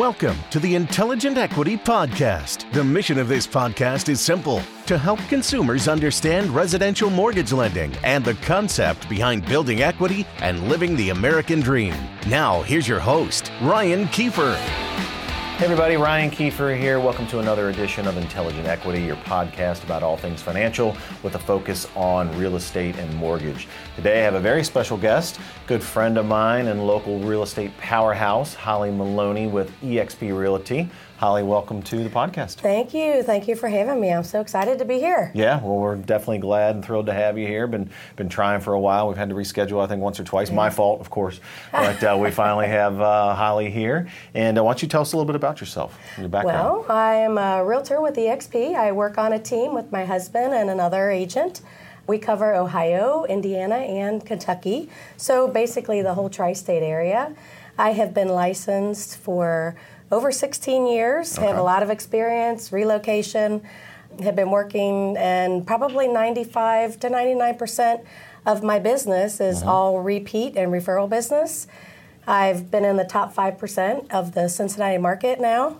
Welcome to the Intelligent Equity Podcast. The mission of this podcast is simple to help consumers understand residential mortgage lending and the concept behind building equity and living the American dream. Now, here's your host, Ryan Kiefer. Hey everybody, Ryan Kiefer here. Welcome to another edition of Intelligent Equity, your podcast about all things financial with a focus on real estate and mortgage. Today I have a very special guest, good friend of mine and local real estate powerhouse, Holly Maloney with eXp Realty. Holly, welcome to the podcast. Thank you. Thank you for having me. I'm so excited to be here. Yeah, well, we're definitely glad and thrilled to have you here. Been been trying for a while. We've had to reschedule, I think, once or twice. My fault, of course. But uh, we finally have uh, Holly here. And uh, why don't you tell us a little bit about yourself, your background? Well, I am a realtor with eXp. I work on a team with my husband and another agent. We cover Ohio, Indiana, and Kentucky. So basically, the whole tri state area. I have been licensed for over 16 years, okay. have a lot of experience, relocation, have been working, and probably 95 to 99% of my business is mm-hmm. all repeat and referral business. I've been in the top 5% of the Cincinnati market now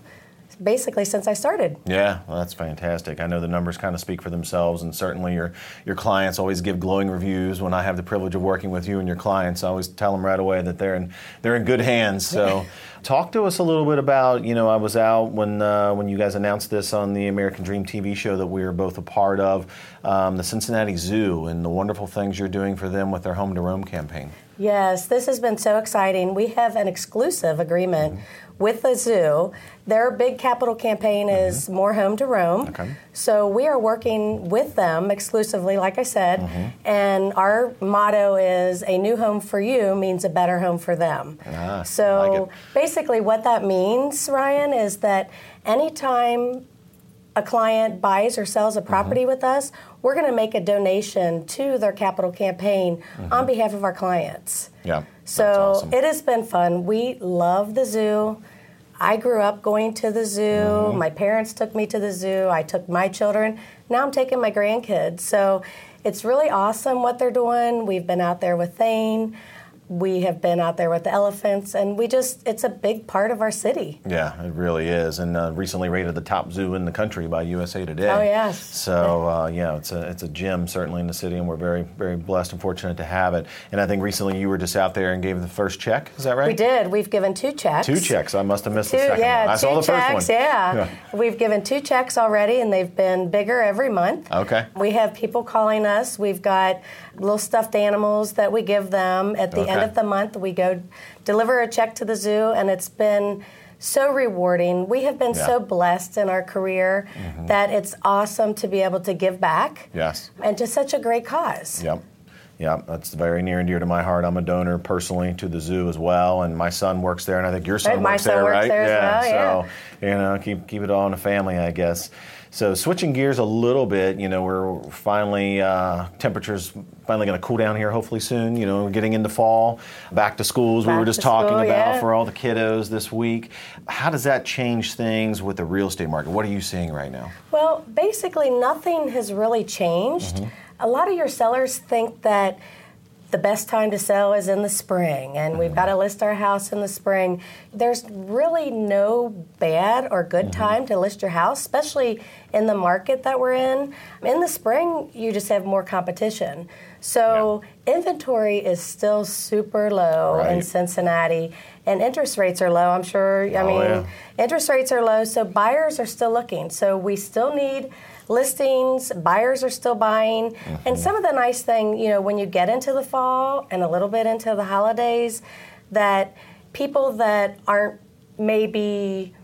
basically since I started. Yeah, well, that's fantastic. I know the numbers kind of speak for themselves, and certainly your your clients always give glowing reviews. When I have the privilege of working with you and your clients, I always tell them right away that they're in they're in good hands. So, talk to us a little bit about you know I was out when uh, when you guys announced this on the American Dream TV show that we were both a part of, um, the Cincinnati Zoo, and the wonderful things you're doing for them with their Home to Roam campaign. Yes, this has been so exciting. We have an exclusive agreement. Mm-hmm with the zoo. Their big capital campaign mm-hmm. is More Home to Roam. Okay. So we are working with them exclusively, like I said, mm-hmm. and our motto is a new home for you means a better home for them. Ah, so like basically, what that means, Ryan, is that anytime a client buys or sells a property mm-hmm. with us, we're going to make a donation to their capital campaign mm-hmm. on behalf of our clients. Yeah. So awesome. it has been fun. We love the zoo. I grew up going to the zoo. Mm-hmm. My parents took me to the zoo. I took my children. Now I'm taking my grandkids. So it's really awesome what they're doing. We've been out there with Thane we have been out there with the elephants, and we just, it's a big part of our city. Yeah, it really is. And uh, recently rated the top zoo in the country by USA Today. Oh, yes. So, uh, yeah, it's a, it's a gem certainly in the city, and we're very, very blessed and fortunate to have it. And I think recently you were just out there and gave the first check. Is that right? We did. We've given two checks. Two checks. I must have missed two, the second yeah, one. I saw the checks, first one. Yeah. yeah. We've given two checks already, and they've been bigger every month. Okay. We have people calling us. We've got little stuffed animals that we give them at the okay. end of the month. We go deliver a check to the zoo, and it's been so rewarding. We have been yeah. so blessed in our career mm-hmm. that it's awesome to be able to give back. Yes. And to such a great cause. Yep. Yeah, that's very near and dear to my heart. I'm a donor personally to the zoo as well, and my son works there, and I think your son right, works son there, works right? There yeah, well, yeah. So you know, keep keep it all in the family, I guess. So switching gears a little bit, you know, we're finally uh, temperatures finally going to cool down here hopefully soon. You know, getting into fall, back to schools. Back we were just talking school, about yeah. for all the kiddos this week. How does that change things with the real estate market? What are you seeing right now? Well, basically nothing has really changed. Mm-hmm. A lot of your sellers think that the best time to sell is in the spring and we've got to list our house in the spring. There's really no bad or good mm-hmm. time to list your house, especially in the market that we're in. In the spring, you just have more competition. So yeah. inventory is still super low right. in Cincinnati and interest rates are low. I'm sure, I oh, mean, yeah. interest rates are low, so buyers are still looking. So we still need listings, buyers are still buying. Mm-hmm. And some of the nice thing, you know, when you get into the fall and a little bit into the holidays, that people that aren't maybe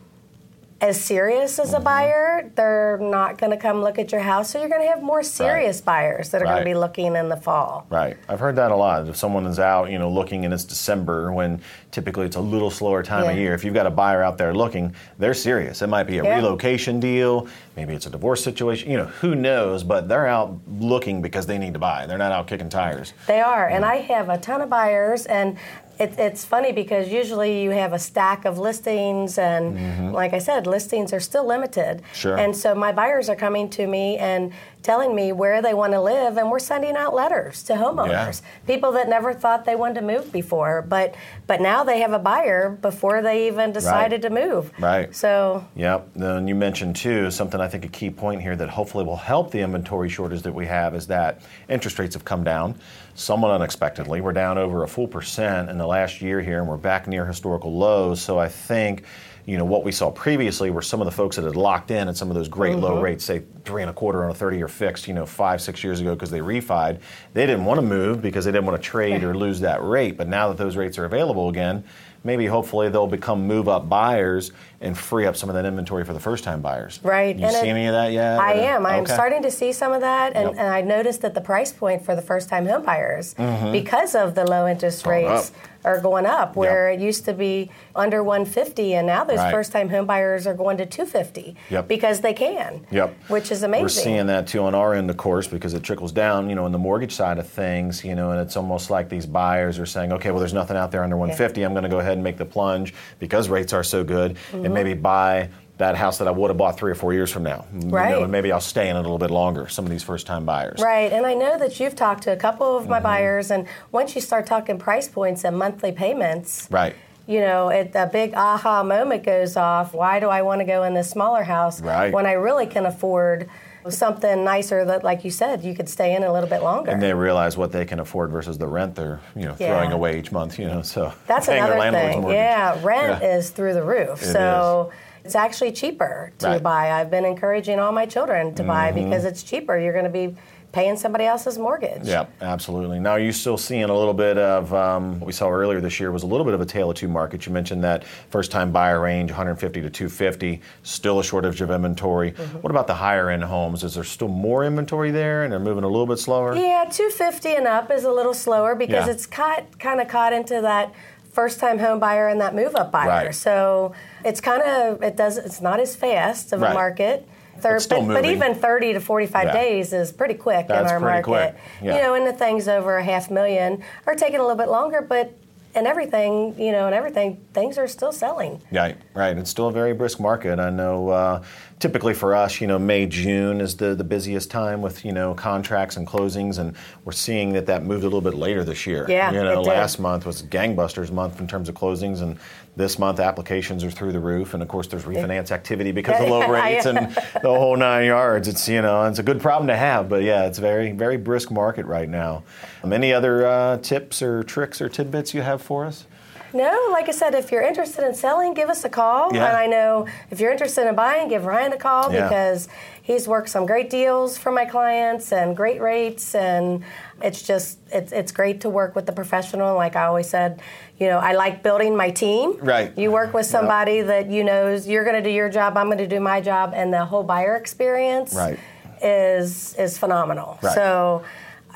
as serious as a mm-hmm. buyer, they're not going to come look at your house. So you're going to have more serious right. buyers that are right. going to be looking in the fall. Right. I've heard that a lot. If someone is out, you know, looking and it's December when typically it's a little slower time yeah. of year, if you've got a buyer out there looking, they're serious. It might be a yeah. relocation deal, maybe it's a divorce situation, you know, who knows, but they're out looking because they need to buy. They're not out kicking tires. They are. And I have a ton of buyers and it, it's funny because usually you have a stack of listings, and mm-hmm. like I said, listings are still limited. Sure. And so my buyers are coming to me and telling me where they want to live, and we're sending out letters to homeowners, Yeah. people that never thought they wanted to move before, but but now they have a buyer before they even decided to move. Right. So Yep. Then you mentioned too something I think a key point here that hopefully will help the inventory shortage that we have is that interest rates have come down somewhat unexpectedly. We're down over a full percent in the last year here, and we're back near historical lows. So I think. You know what we saw previously were some of the folks that had locked in at some of those great Mm-hmm. low rates, say three and a quarter on a thirty-year fixed, you know, five six years ago because they refied. They didn't want to move because they didn't want to trade or lose that rate. But now that those rates are available again, maybe hopefully they'll become move up buyers and free up some of that inventory for the first time buyers. Right. You and see it- any of that yet? I am. I'm Okay. starting to see some of that, and, Yep. and I noticed that the price point for the first time home buyers, because of the low interest Going rates, up. Are going up. Where it used to be under 150, and now those Right. first time homebuyers are going to 250 Yep. because they can. Yep. Which is amazing. We're seeing that too on our end, of course, because it trickles down, you know, in the mortgage side of things, you know, and it's almost like these buyers are saying, okay, well, there's nothing out there under 150. I'm going to go ahead and make the plunge because rates are so good Mm-hmm. and maybe buy that house that I would have bought three or four years from now. You know, Right. and maybe I'll stay in it a little bit longer, some of these first time buyers. Right, and I know that you've talked to a couple of Mm-hmm. my buyers, and once you start talking price points and monthly payments, Right. you know, it, a big aha moment goes off. Why do I want to go in this smaller house Right. when I really can afford something nicer that, like you said, you could stay in a little bit longer? And they realize what they can afford versus the rent they're, you know, Yeah. throwing away each month, you know, so. That's another thing. mortgage. Yeah, rent Yeah. is through the roof. It so it's actually cheaper to Right. buy. I've been encouraging all my children to buy Mm-hmm. because it's cheaper. You're going to be paying somebody else's mortgage. Yeah, absolutely. Now, are you still seeing a little bit of um, what we saw earlier this year was a little bit of a tale of two markets. You mentioned that first-time buyer range, 150 to 250, still a shortage of inventory. Mm-hmm. What about the higher-end homes? Is there still more inventory there, and they're moving a little bit slower? Yeah, 250 and up is a little slower because Yeah. it's caught kind of caught into that first time home buyer and that move up buyer. Right. So it's kind of it does it's not as fast of Right. a market. Thir- but, but even 30 to 45 Yeah. days is pretty quick That's in our market. Yeah. You know, and the things over a half million are taking a little bit longer, but and everything, you know, and everything, things are still selling. Right, right. It's still a very brisk market. I know uh, typically for us, you know, May, June is the, the busiest time with, you know, contracts and closings, and we're seeing that that moved a little bit later this year. Yeah, You know, last month was gangbusters month in terms of closings, and this month applications are through the roof, and of course there's refinance activity because of low rates and the whole nine yards. It's, you know, it's a good problem to have, but yeah, it's very, very brisk market right now. Um, any other uh, tips or tricks or tidbits you have for us? No, like I said, if you're interested in selling, give us a call. Yeah. And I know if you're interested in buying, give Ryan a call Yeah. because he's worked some great deals for my clients and great rates. And it's just, it's, it's great to work with the professional. Like I always said, you know, I like building my team. Right. You work with somebody that you knows you're going to do your job, I'm going to do my job, and the whole buyer experience Right. is is phenomenal. Right. So,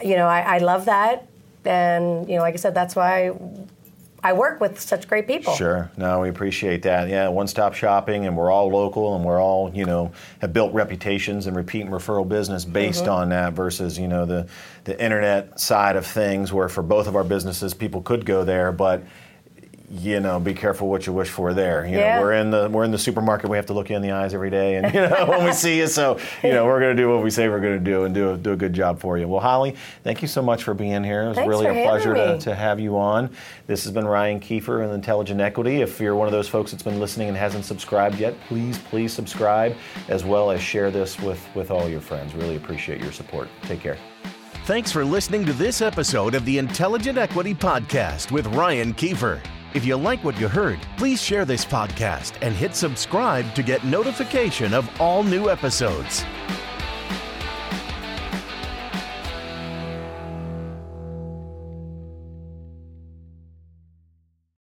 you know, I, I love that. And, you know, like I said, that's why I work with such great people. Sure. No, we appreciate that. Yeah, one-stop shopping, and we're all local, and we're all, you know, have built reputations and repeat and referral business based Mm-hmm. on that versus, you know, the the internet side of things, where for both of our businesses, people could go there, but you know, be careful what you wish for there. You Yeah. know, we're in the we're in the supermarket. We have to look you in the eyes every day, and you know when we see you. So you know, we're going to do what we say we're going to do, and do a, do a good job for you. Well, Holly, thank you so much for being here. It was Thanks really a pleasure to, to have you on. This has been Ryan Kiefer and Intelligent Equity. If you're one of those folks that's been listening and hasn't subscribed yet, please please subscribe as well as share this with with all your friends. Really appreciate your support. Take care. Thanks for listening to this episode of the Intelligent Equity Podcast with Ryan Kiefer. If you like what you heard, please share this podcast and hit subscribe to get notification of all new episodes.